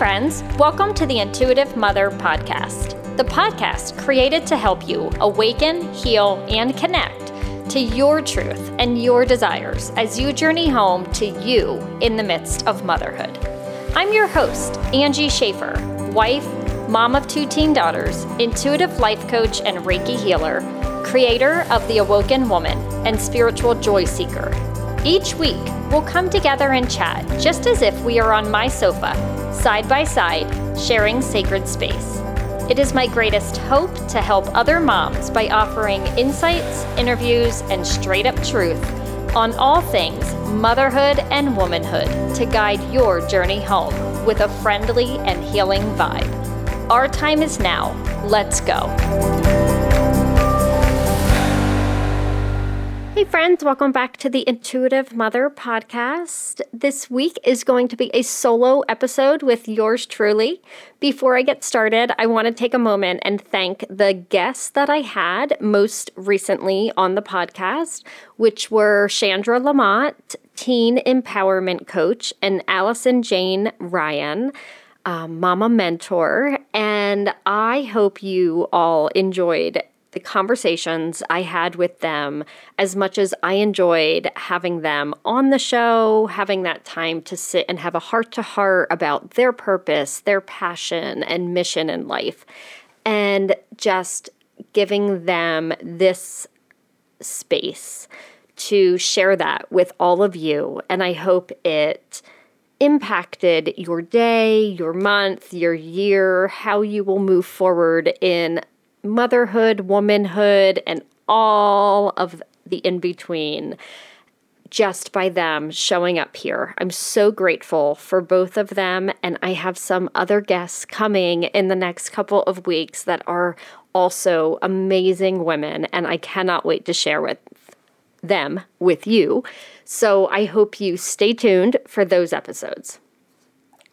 friends. Welcome to the Intuitive Mother Podcast, the podcast created to help you awaken, heal, and connect to your truth and your desires as you journey home to you in the midst of motherhood. I'm your host, Angie Schaffer, wife, mom of two teen daughters, intuitive life coach and Reiki healer, creator of The Awoken Woman, and spiritual joy seeker. Each week, we'll come together and chat just as if we are on my sofa side by side, sharing sacred space. It is my greatest hope to help other moms by offering insights, interviews, and straight up truth on all things motherhood and womanhood to guide your journey home with a friendly and healing vibe. Our time is now. Let's go. Hey, friends, welcome back to the Intuitive Mother podcast. This week is going to be a solo episode with yours truly. Before I get started, I want to take a moment and thank the guests that I had most recently on the podcast, which were Chandra Lamont, teen empowerment coach, and Allison Jane Ryan. Um, mama mentor, and I hope you all enjoyed the conversations I had with them as much as I enjoyed having them on the show, having that time to sit and have a heart to heart about their purpose, their passion, and mission in life, and just giving them this space to share that with all of you. And I hope it impacted your day, your month, your year, how you will move forward in motherhood, womanhood, and all of the in between just by them showing up here. I'm so grateful for both of them. And I have some other guests coming in the next couple of weeks that are also amazing women. And I cannot wait to share with them with you. So I hope you stay tuned for those episodes.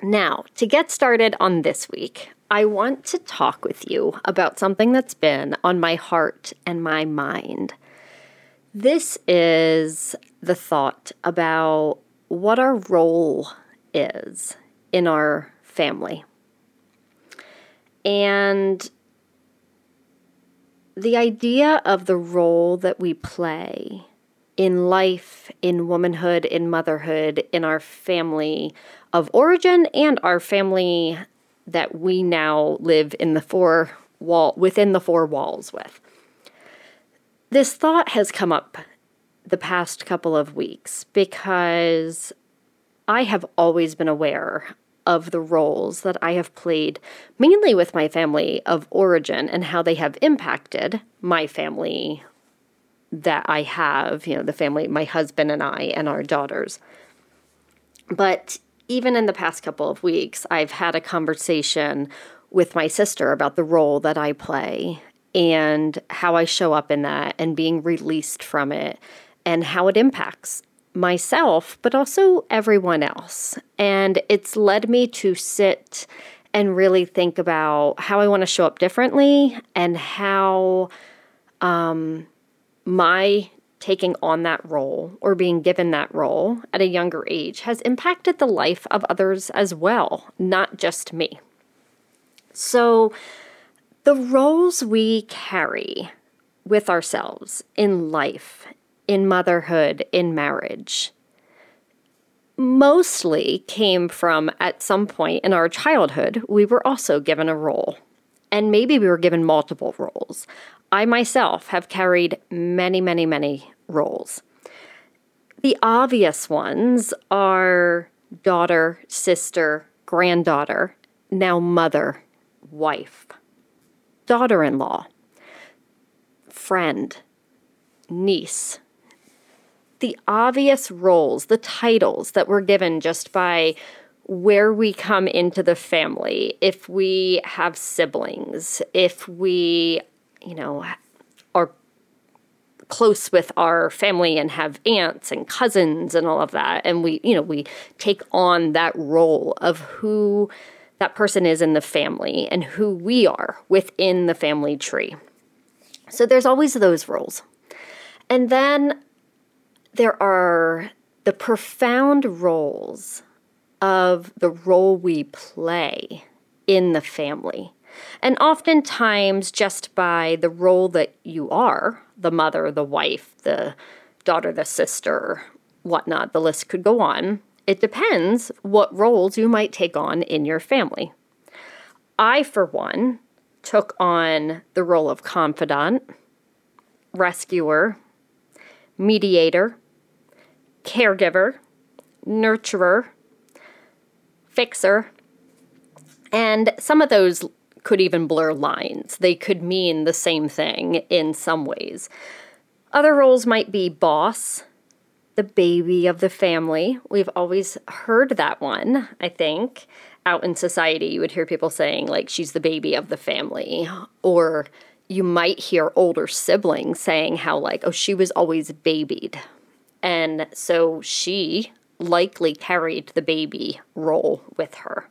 Now, to get started on this week, I want to talk with you about something that's been on my heart and my mind. This is the thought about what our role is in our family. And the idea of the role that we play in life, in womanhood, in motherhood, in our family of origin and our family that we now live in the four wall within the four walls with. This thought has come up the past couple of weeks because I have always been aware of the roles that I have played, mainly with my family of origin and how they have impacted my family that I have, you know, the family, my husband and I, and our daughters. But even in the past couple of weeks, I've had a conversation with my sister about the role that I play and how I show up in that and being released from it and how it impacts myself, but also everyone else. And it's led me to sit and really think about how I want to show up differently and how um, my taking on that role or being given that role at a younger age has impacted the life of others as well, not just me. So, the roles we carry with ourselves in life, in motherhood, in marriage, mostly came from at some point in our childhood, we were also given a role. And maybe we were given multiple roles. I myself have carried many, many, many roles. The obvious ones are daughter, sister, granddaughter, now mother, wife, daughter in law, friend, niece. The obvious roles, the titles that were given just by where we come into the family, if we have siblings, if we you know, are close with our family and have aunts and cousins and all of that. And we, you know, we take on that role of who that person is in the family and who we are within the family tree. So there's always those roles. And then there are the profound roles of the role we play in the family. And oftentimes, just by the role that you are the mother, the wife, the daughter, the sister, whatnot, the list could go on. It depends what roles you might take on in your family. I, for one, took on the role of confidant, rescuer, mediator, caregiver, nurturer, fixer, and some of those could even blur lines. They could mean the same thing in some ways. Other roles might be boss, the baby of the family. We've always heard that one, I think. Out in society, you would hear people saying, like, she's the baby of the family. Or you might hear older siblings saying how, like, oh, she was always babied. And so she likely carried the baby role with her.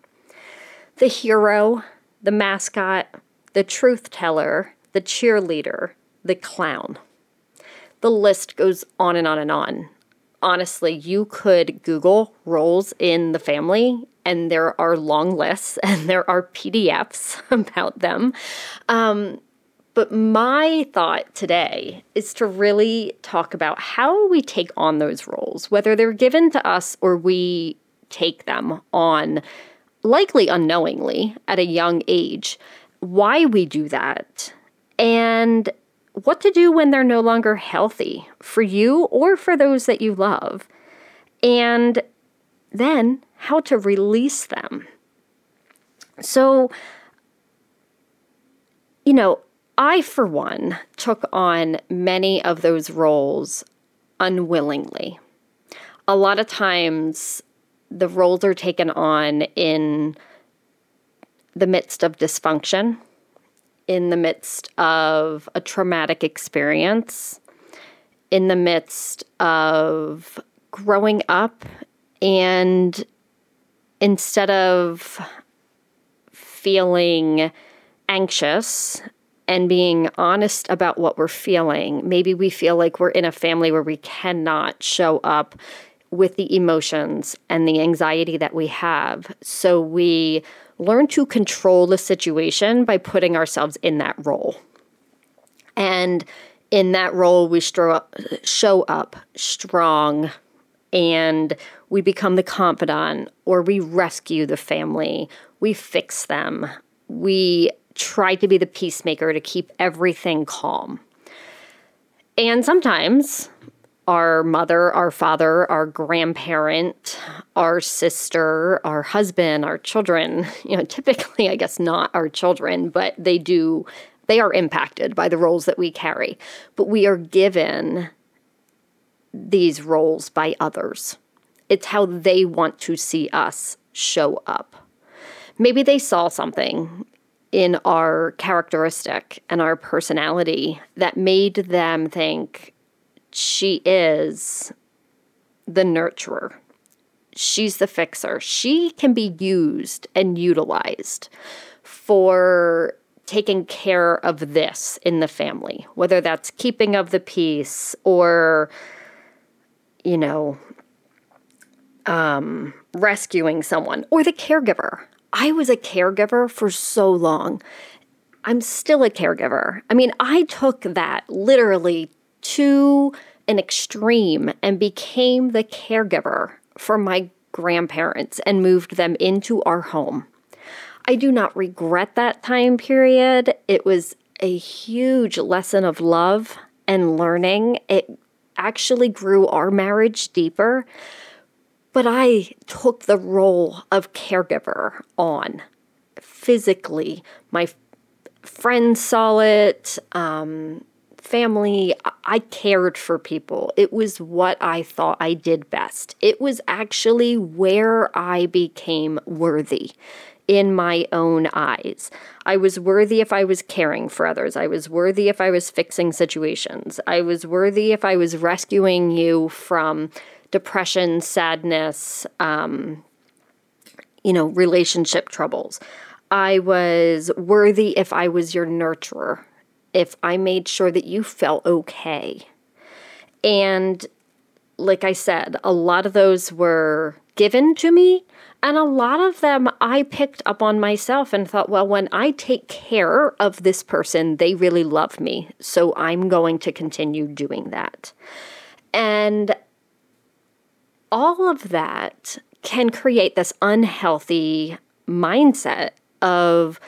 The hero, the mascot, the truth teller, the cheerleader, the clown. The list goes on and on and on. Honestly, you could Google roles in the family, and there are long lists and there are PDFs about them. Um, but my thought today is to really talk about how we take on those roles, whether they're given to us or we take them on, likely unknowingly at a young age, why we do that, and what to do when they're no longer healthy for you or for those that you love, and then how to release them. So, you know, I, for one, took on many of those roles unwillingly. A lot of times, the roles are taken on in the midst of dysfunction, in the midst of a traumatic experience, in the midst of growing up, and instead of feeling anxious and being honest about what we're feeling. Maybe we feel like we're in a family where we cannot show up with the emotions and the anxiety that we have. So we learn to control the situation by putting ourselves in that role. And in that role, we show up strong and we become the confidant or we rescue the family, we fix them, we try to be the peacemaker to keep everything calm. And sometimes our mother, our father, our grandparent, our sister, our husband, our children, you know, typically, I guess not our children, but they do, they are impacted by the roles that we carry. But we are given these roles by others. It's how they want to see us show up. Maybe they saw something in our characteristic and our personality that made them think she is the nurturer. She's the fixer. She can be used and utilized for taking care of this in the family, whether that's keeping of the peace or, you know, um, rescuing someone or the caregiver. I was a caregiver for so long. I'm still a caregiver. I mean, I took that literally to an extreme and became the caregiver for my grandparents and moved them into our home. I do not regret that time period. It was a huge lesson of love and learning. It actually grew our marriage deeper but I took the role of caregiver on physically. My friends saw it, um, family. I cared for people. It was what I thought I did best. It was actually where I became worthy in my own eyes. I was worthy if I was caring for others. I was worthy if I was fixing situations. I was worthy if I was rescuing you from depression, sadness, um, you know, relationship troubles. I was worthy if I was your nurturer, if I made sure that you felt okay. And like I said, a lot of those were given to me. And a lot of them I picked up on myself and thought, well, when I take care of this person, they really love me. So I'm going to continue doing that. And all of that can create this unhealthy mindset of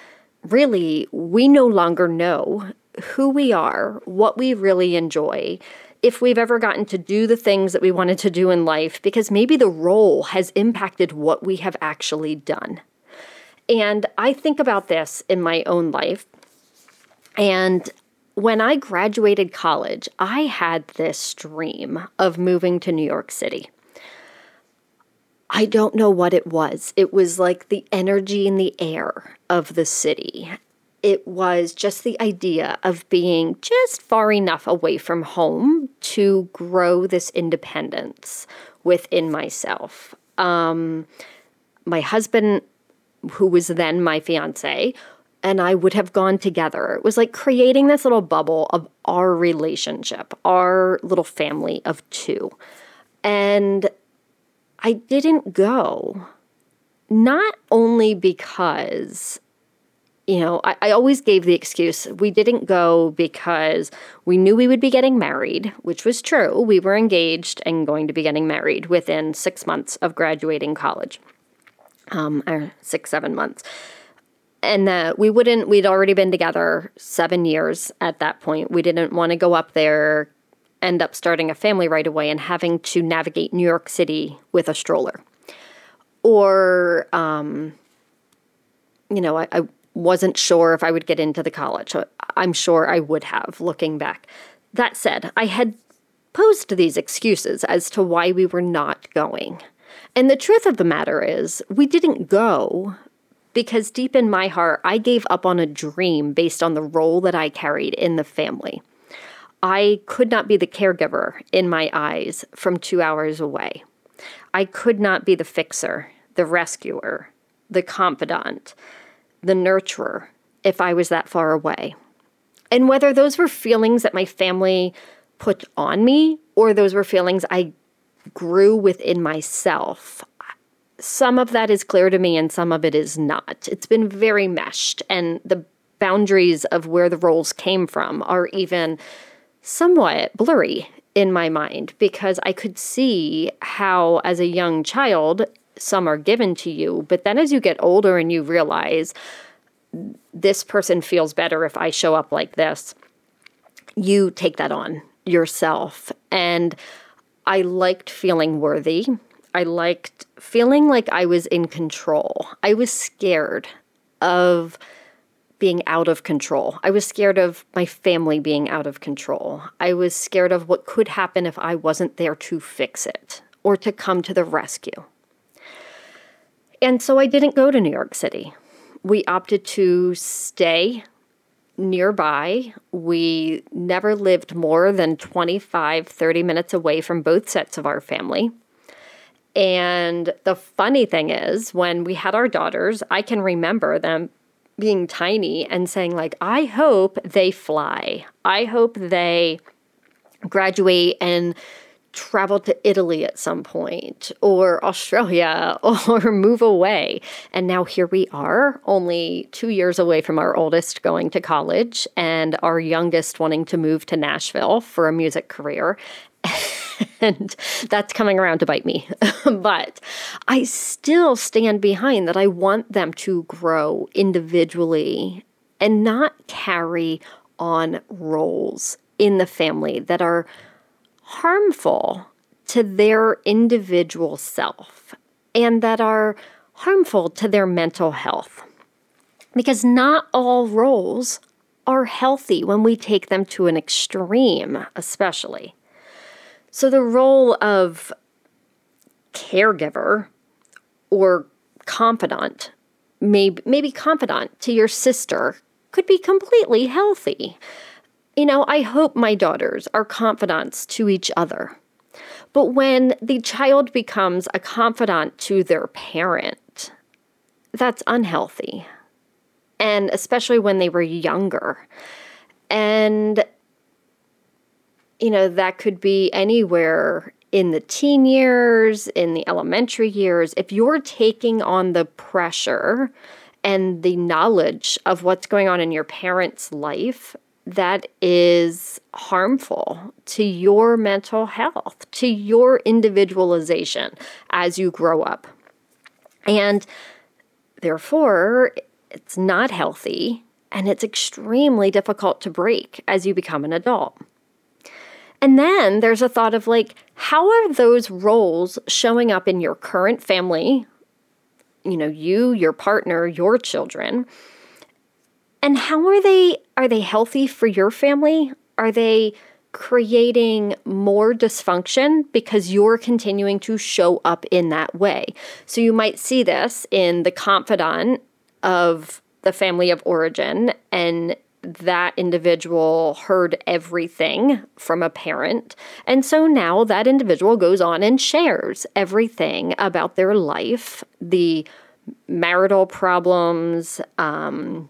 really, we no longer know who we are, what we really enjoy, if we've ever gotten to do the things that we wanted to do in life, because maybe the role has impacted what we have actually done. And I think about this in my own life. And when I graduated college, I had this dream of moving to New York City. I don't know what it was. It was like the energy in the air of the city it was just the idea of being just far enough away from home to grow this independence within myself. Um, my husband, who was then my fiance, and I would have gone together. It was like creating this little bubble of our relationship, our little family of two. And I didn't go, not only because you know, I, I, always gave the excuse we didn't go because we knew we would be getting married, which was true. We were engaged and going to be getting married within six months of graduating college, um, or six, seven months. And that we wouldn't, we'd already been together seven years at that point. We didn't want to go up there, end up starting a family right away, and having to navigate New York City with a stroller. Or, um, you know, I, I wasn't sure if I would get into the college. I'm sure I would have, looking back. That said, I had posed these excuses as to why we were not going. And the truth of the matter is, we didn't go because deep in my heart, I gave up on a dream based on the role that I carried in the family. I could not be the caregiver in my eyes from two hours away. I could not be the fixer, the rescuer, the confidant, the nurturer if I was that far away. And whether those were feelings that my family put on me or those were feelings I grew within myself, some of that is clear to me and some of it is not. It's been very meshed, and the boundaries of where the roles came from are even somewhat blurry in my mind because I could see how, as a young child, some are given to you. But then as you get older and you realize this person feels better if I show up like this, you take that on yourself. And I liked feeling worthy. I liked feeling like I was in control. I was scared of being out of control. I was scared of my family being out of control. I was scared of what could happen if I wasn't there to fix it or to come to the rescue. And so I didn't go to New York City. We opted to stay nearby. We never lived more than 25, 30 minutes away from both sets of our family. And the funny thing is, when we had our daughters, I can remember them being tiny and saying, like, I hope they fly. I hope they graduate and travel to Italy at some point or Australia or move away. And now here we are, only two years away from our oldest going to college and our youngest wanting to move to Nashville for a music career. and that's coming around to bite me. but I still stand behind that I want them to grow individually and not carry on roles in the family that are harmful to their individual self and that are harmful to their mental health. Because not all roles are healthy when we take them to an extreme, especially. So, the role of caregiver or confidant, maybe, maybe confidant to your sister, could be completely healthy. You know, I hope my daughters are confidants to each other. But when the child becomes a confidant to their parent, that's unhealthy. And especially when they were younger. And, you know, that could be anywhere in the teen years, in the elementary years, if you're taking on the pressure and the knowledge of what's going on in your parents' life, that is harmful to your mental health, to your individualization as you grow up. And therefore, it's not healthy and it's extremely difficult to break as you become an adult. And then there's a thought of like, how are those roles showing up in your current family? You know, you, your partner, your children. And how are they are they healthy for your family? Are they creating more dysfunction because you're continuing to show up in that way. So you might see this in the confidant of the family of origin and that individual heard everything from a parent. And so now that individual goes on and shares everything about their life, the marital problems, um,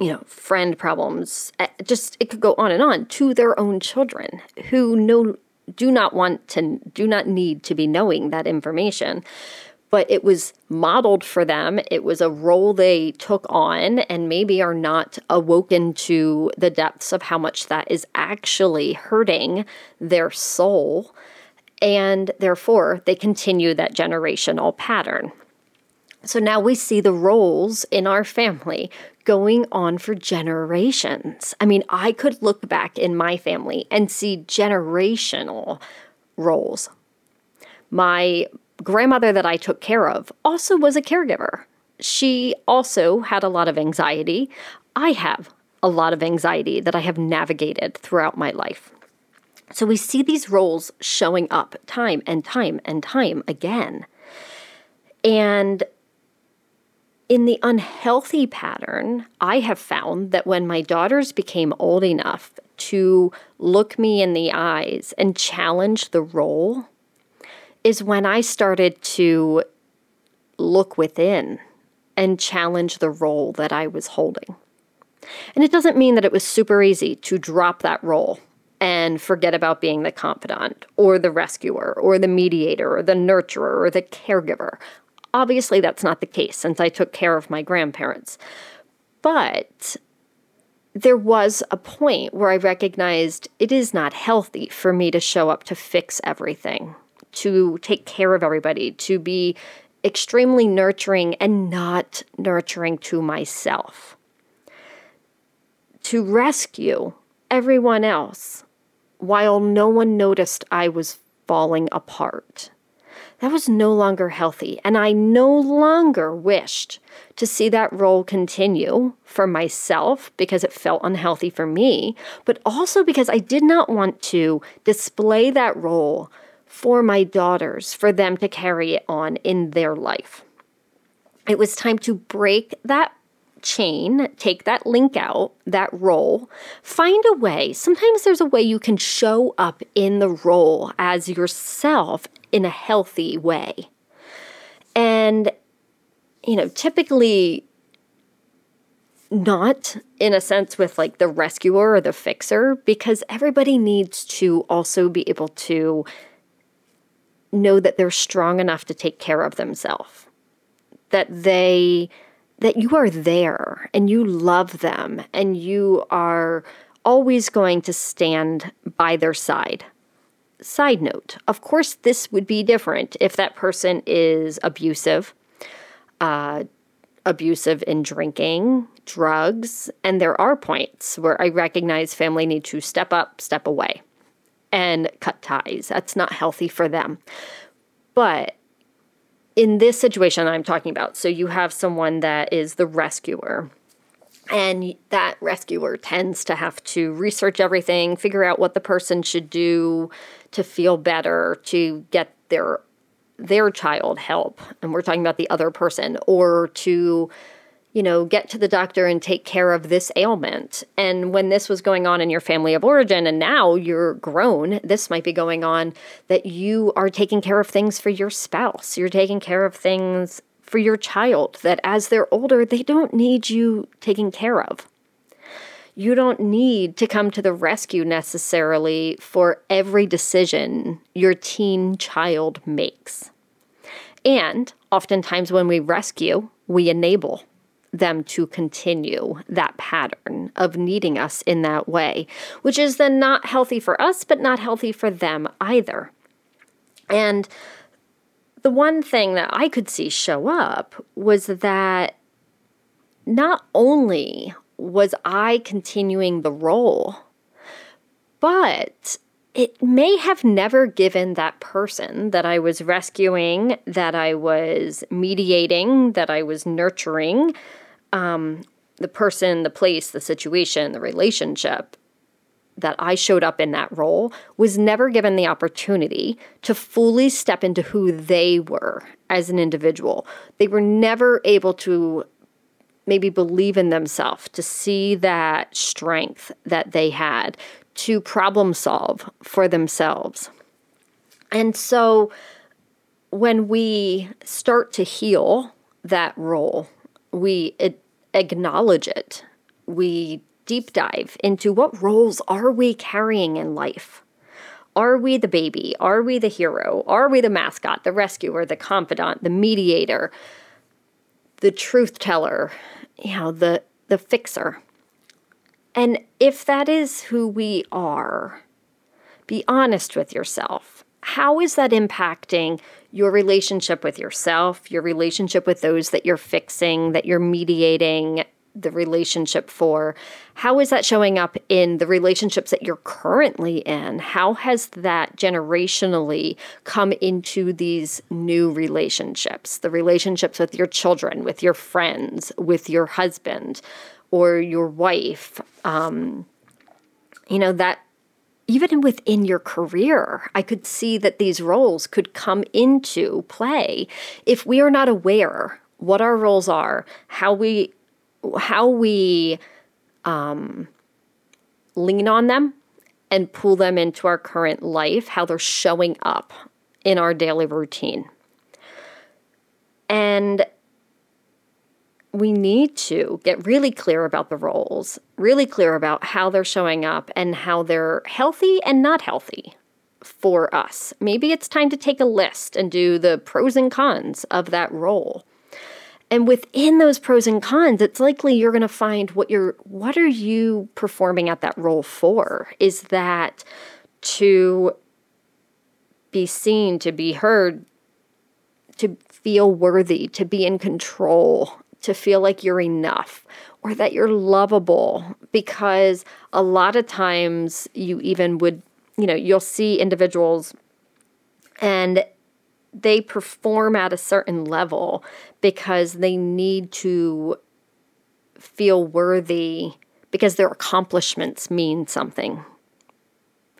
you know, friend problems, eh, just it could go on and on to their own children who know do not want to do not need to be knowing that information but it was modeled for them. It was a role they took on and maybe are not awoken to the depths of how much that is actually hurting their soul. And therefore, they continue that generational pattern. So now we see the roles in our family going on for generations. I mean, I could look back in my family and see generational roles. My grandmother that I took care of also was a caregiver. She also had a lot of anxiety. I have a lot of anxiety that I have navigated throughout my life. So we see these roles showing up time and time and time again. And in the unhealthy pattern, I have found that when my daughters became old enough to look me in the eyes and challenge the role, is when I started to look within and challenge the role that I was holding. And it doesn't mean that it was super easy to drop that role and forget about being the confidant or the rescuer or the mediator or the nurturer or the caregiver. Obviously, that's not the case since I took care of my grandparents. But there was a point where I recognized it is not healthy for me to show up to fix everything to take care of everybody, to be extremely nurturing and not nurturing to myself, to rescue everyone else while no one noticed I was falling apart. That was no longer healthy, and I no longer wished to see that role continue for myself because it felt unhealthy for me, but also because I did not want to display that role for my daughters for them to carry it on in their life. It was time to break that chain, take that link out, that role, find a way. Sometimes there's a way you can show up in the role as yourself in a healthy way. And, you know, typically not in a sense with like the rescuer or the fixer, because everybody needs to also be able to know that they're strong enough to take care of themselves. That they that you are there and you love them and you are always going to stand by their side. Side note, of course, this would be different if that person is abusive, uh, abusive in drinking, drugs, and there are points where I recognize family need to step up, step away and cut ties. That's not healthy for them. But in this situation I'm talking about, so you have someone that is the rescuer. And that rescuer tends to have to research everything, figure out what the person should do to feel better, to get their their child help. And we're talking about the other person, or to you know, get to the doctor and take care of this ailment. And when this was going on in your family of origin, and now you're grown, this might be going on that you are taking care of things for your spouse. You're taking care of things for your child that as they're older, they don't need you taking care of. You don't need to come to the rescue necessarily for every decision your teen child makes. And oftentimes, when we rescue, we enable them to continue that pattern of needing us in that way, which is then not healthy for us, but not healthy for them either. And the one thing that I could see show up was that not only was I continuing the role, but it may have never given that person that I was rescuing, that I was mediating, that I was nurturing, um, the person, the place, the situation, the relationship that I showed up in that role was never given the opportunity to fully step into who they were as an individual. They were never able to maybe believe in themselves, to see that strength that they had, to problem solve for themselves. And so when we start to heal that role, we acknowledge it. We deep dive into what roles are we carrying in life? Are we the baby? Are we the hero? Are we the mascot, the rescuer, the confidant, the mediator, the truth teller, you know, the the fixer? And if that is who we are, be honest with yourself. How is that impacting your relationship with yourself, your relationship with those that you're fixing, that you're mediating the relationship for? How is that showing up in the relationships that you're currently in? How has that generationally come into these new relationships? The relationships with your children, with your friends, with your husband or your wife. Um, you know, that even within your career, I could see that these roles could come into play if we are not aware what our roles are, how we how we um, lean on them and pull them into our current life, how they're showing up in our daily routine. And we need to get really clear about the roles, really clear about how they're showing up and how they're healthy and not healthy for us. Maybe it's time to take a list and do the pros and cons of that role. And within those pros and cons, it's likely you're going to find what you're what are you performing at that role for? Is that to be seen, to be heard, to feel worthy, to be in control, to feel like you're enough or that you're lovable because a lot of times you even would, you know, you'll see individuals and they perform at a certain level because they need to feel worthy because their accomplishments mean something.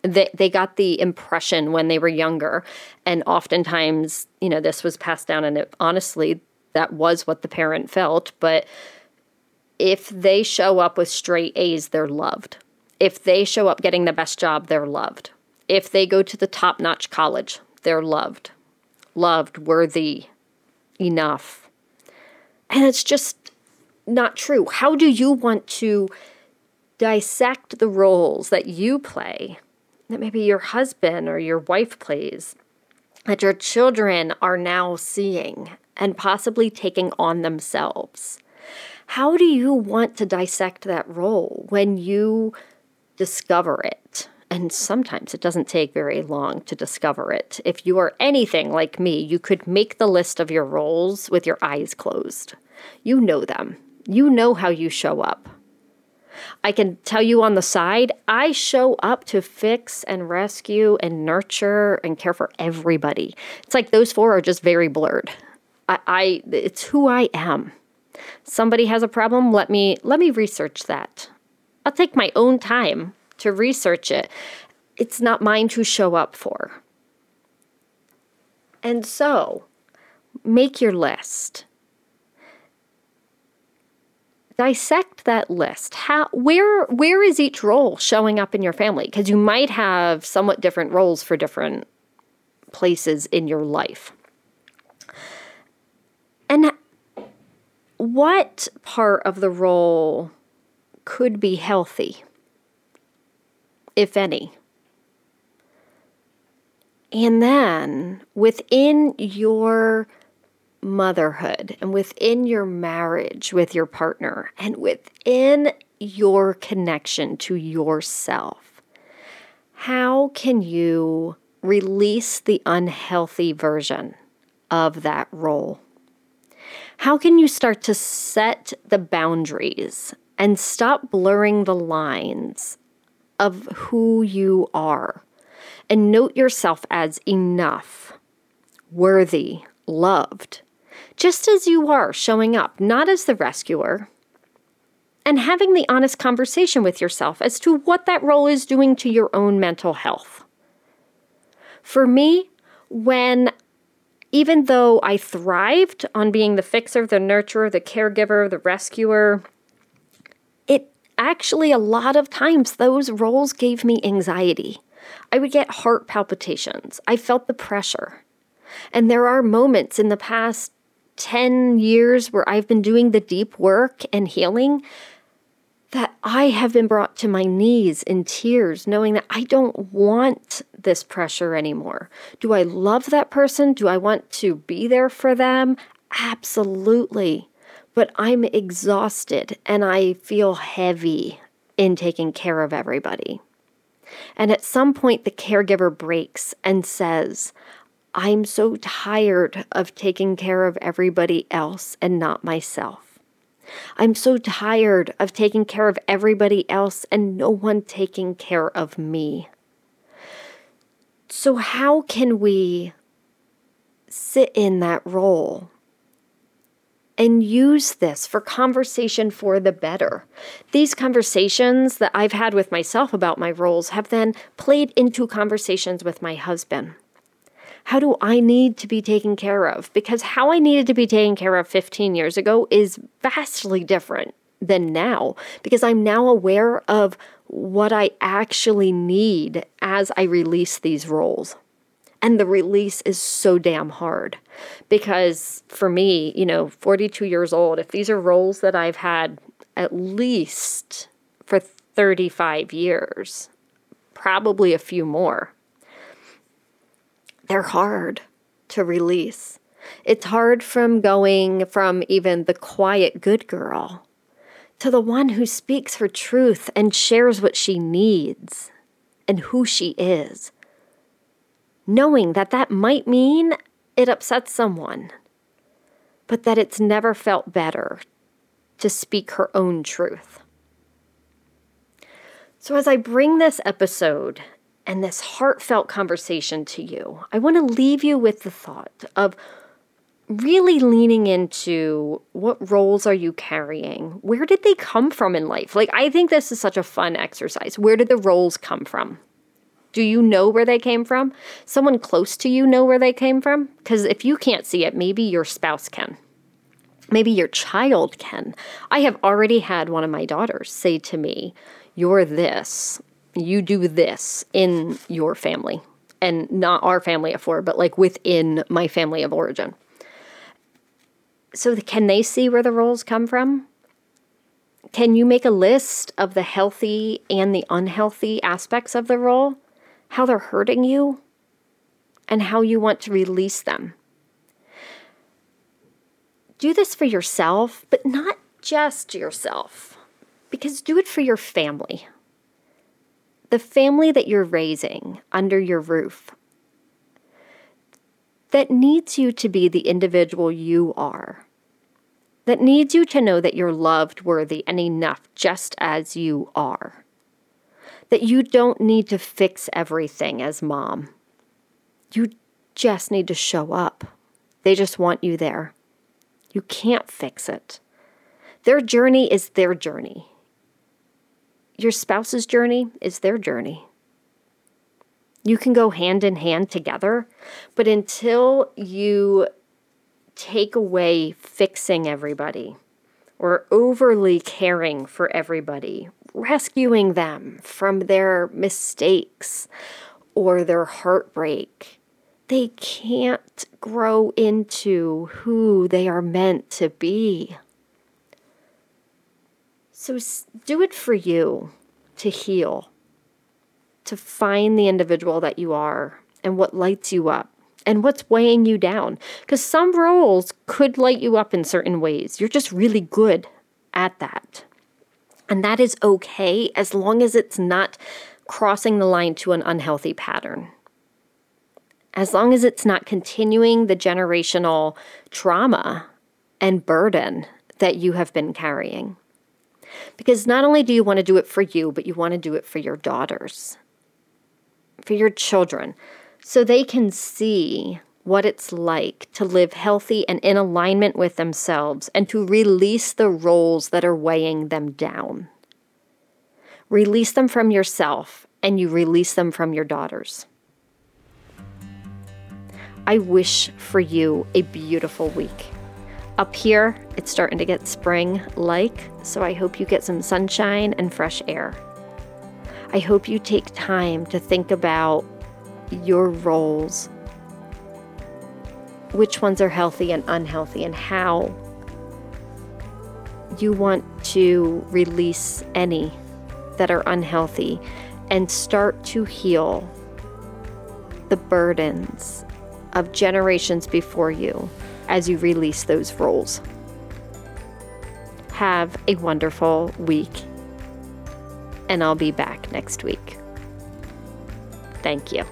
They, they got the impression when they were younger, and oftentimes, you know, this was passed down, and it, honestly, that was what the parent felt. But if they show up with straight A's, they're loved. If they show up getting the best job, they're loved. If they go to the top notch college, they're loved. Loved, worthy, enough. And it's just not true. How do you want to dissect the roles that you play, that maybe your husband or your wife plays, that your children are now seeing and possibly taking on themselves. How do you want to dissect that role when you discover it? And sometimes it doesn't take very long to discover it. If you are anything like me, you could make the list of your roles with your eyes closed. You know them, you know how you show up. I can tell you on the side, I show up to fix and rescue and nurture and care for everybody. It's like those four are just very blurred. I, I it's who I am. Somebody has a problem, let me let me research that. I'll take my own time to research it. It's not mine to show up for. And so, make your list. Dissect that list. How where where is each role showing up in your family? Because you might have somewhat different roles for different places in your life. And what part of the role could be healthy, if any. And then within your motherhood and within your marriage with your partner and within your connection to yourself, how can you release the unhealthy version of that role? How can you start to set the boundaries and stop blurring the lines of who you are and note yourself as enough, worthy, loved, just as you are showing up, not as the rescuer, and having the honest conversation with yourself as to what that role is doing to your own mental health. For me, when even though I thrived on being the fixer, the nurturer, the caregiver, the rescuer, actually, a lot of times, those roles gave me anxiety. I would get heart palpitations. I felt the pressure. And there are moments in the past 10 years where I've been doing the deep work and healing that I have been brought to my knees in tears, knowing that I don't want this pressure anymore. Do I love that person? Do I want to be there for them? Absolutely. But I'm exhausted and I feel heavy in taking care of everybody. And at some point, the caregiver breaks and says, I'm so tired of taking care of everybody else and not myself. I'm so tired of taking care of everybody else and no one taking care of me. So, how can we sit in that role and use this for conversation for the better? These conversations that I've had with myself about my roles have then played into conversations with my husband how do I need to be taken care of? Because how I needed to be taken care of 15 years ago is vastly different than now because I'm now aware of what I actually need as I release these roles. And the release is so damn hard because for me, you know, 42 years old, if these are roles that I've had at least for 35 years, probably a few more, they're hard to release. It's hard from going from even the quiet good girl to the one who speaks her truth and shares what she needs and who she is, knowing that that might mean it upsets someone, but that it's never felt better to speak her own truth. So, as I bring this episode and this heartfelt conversation to you, I want to leave you with the thought of really leaning into what roles are you carrying? Where did they come from in life? Like, I think this is such a fun exercise. Where did the roles come from? Do you know where they came from? Someone close to you know where they came from? Because if you can't see it, maybe your spouse can. Maybe your child can. I have already had one of my daughters say to me, You're this you do this in your family and not our family of four, but like within my family of origin. So, can they see where the roles come from? Can you make a list of the healthy and the unhealthy aspects of the role, how they're hurting you, and how you want to release them? Do this for yourself, but not just yourself, because do it for your family the family that you're raising under your roof that needs you to be the individual you are, that needs you to know that you're loved, worthy, and enough just as you are, that you don't need to fix everything as mom. You just need to show up. They just want you there. You can't fix it. Their journey is their journey. Your spouse's journey is their journey. You can go hand in hand together, but until you take away fixing everybody or overly caring for everybody, rescuing them from their mistakes or their heartbreak, they can't grow into who they are meant to be. So do it for you to heal, to find the individual that you are and what lights you up and what's weighing you down. Because some roles could light you up in certain ways. You're just really good at that. And that is okay as long as it's not crossing the line to an unhealthy pattern. As long as it's not continuing the generational trauma and burden that you have been carrying. Because not only do you want to do it for you, but you want to do it for your daughters, for your children, so they can see what it's like to live healthy and in alignment with themselves and to release the roles that are weighing them down. Release them from yourself and you release them from your daughters. I wish for you a beautiful week. Up here, it's starting to get spring like, so I hope you get some sunshine and fresh air. I hope you take time to think about your roles which ones are healthy and unhealthy, and how you want to release any that are unhealthy and start to heal the burdens of generations before you as you release those roles. Have a wonderful week, and I'll be back next week. Thank you.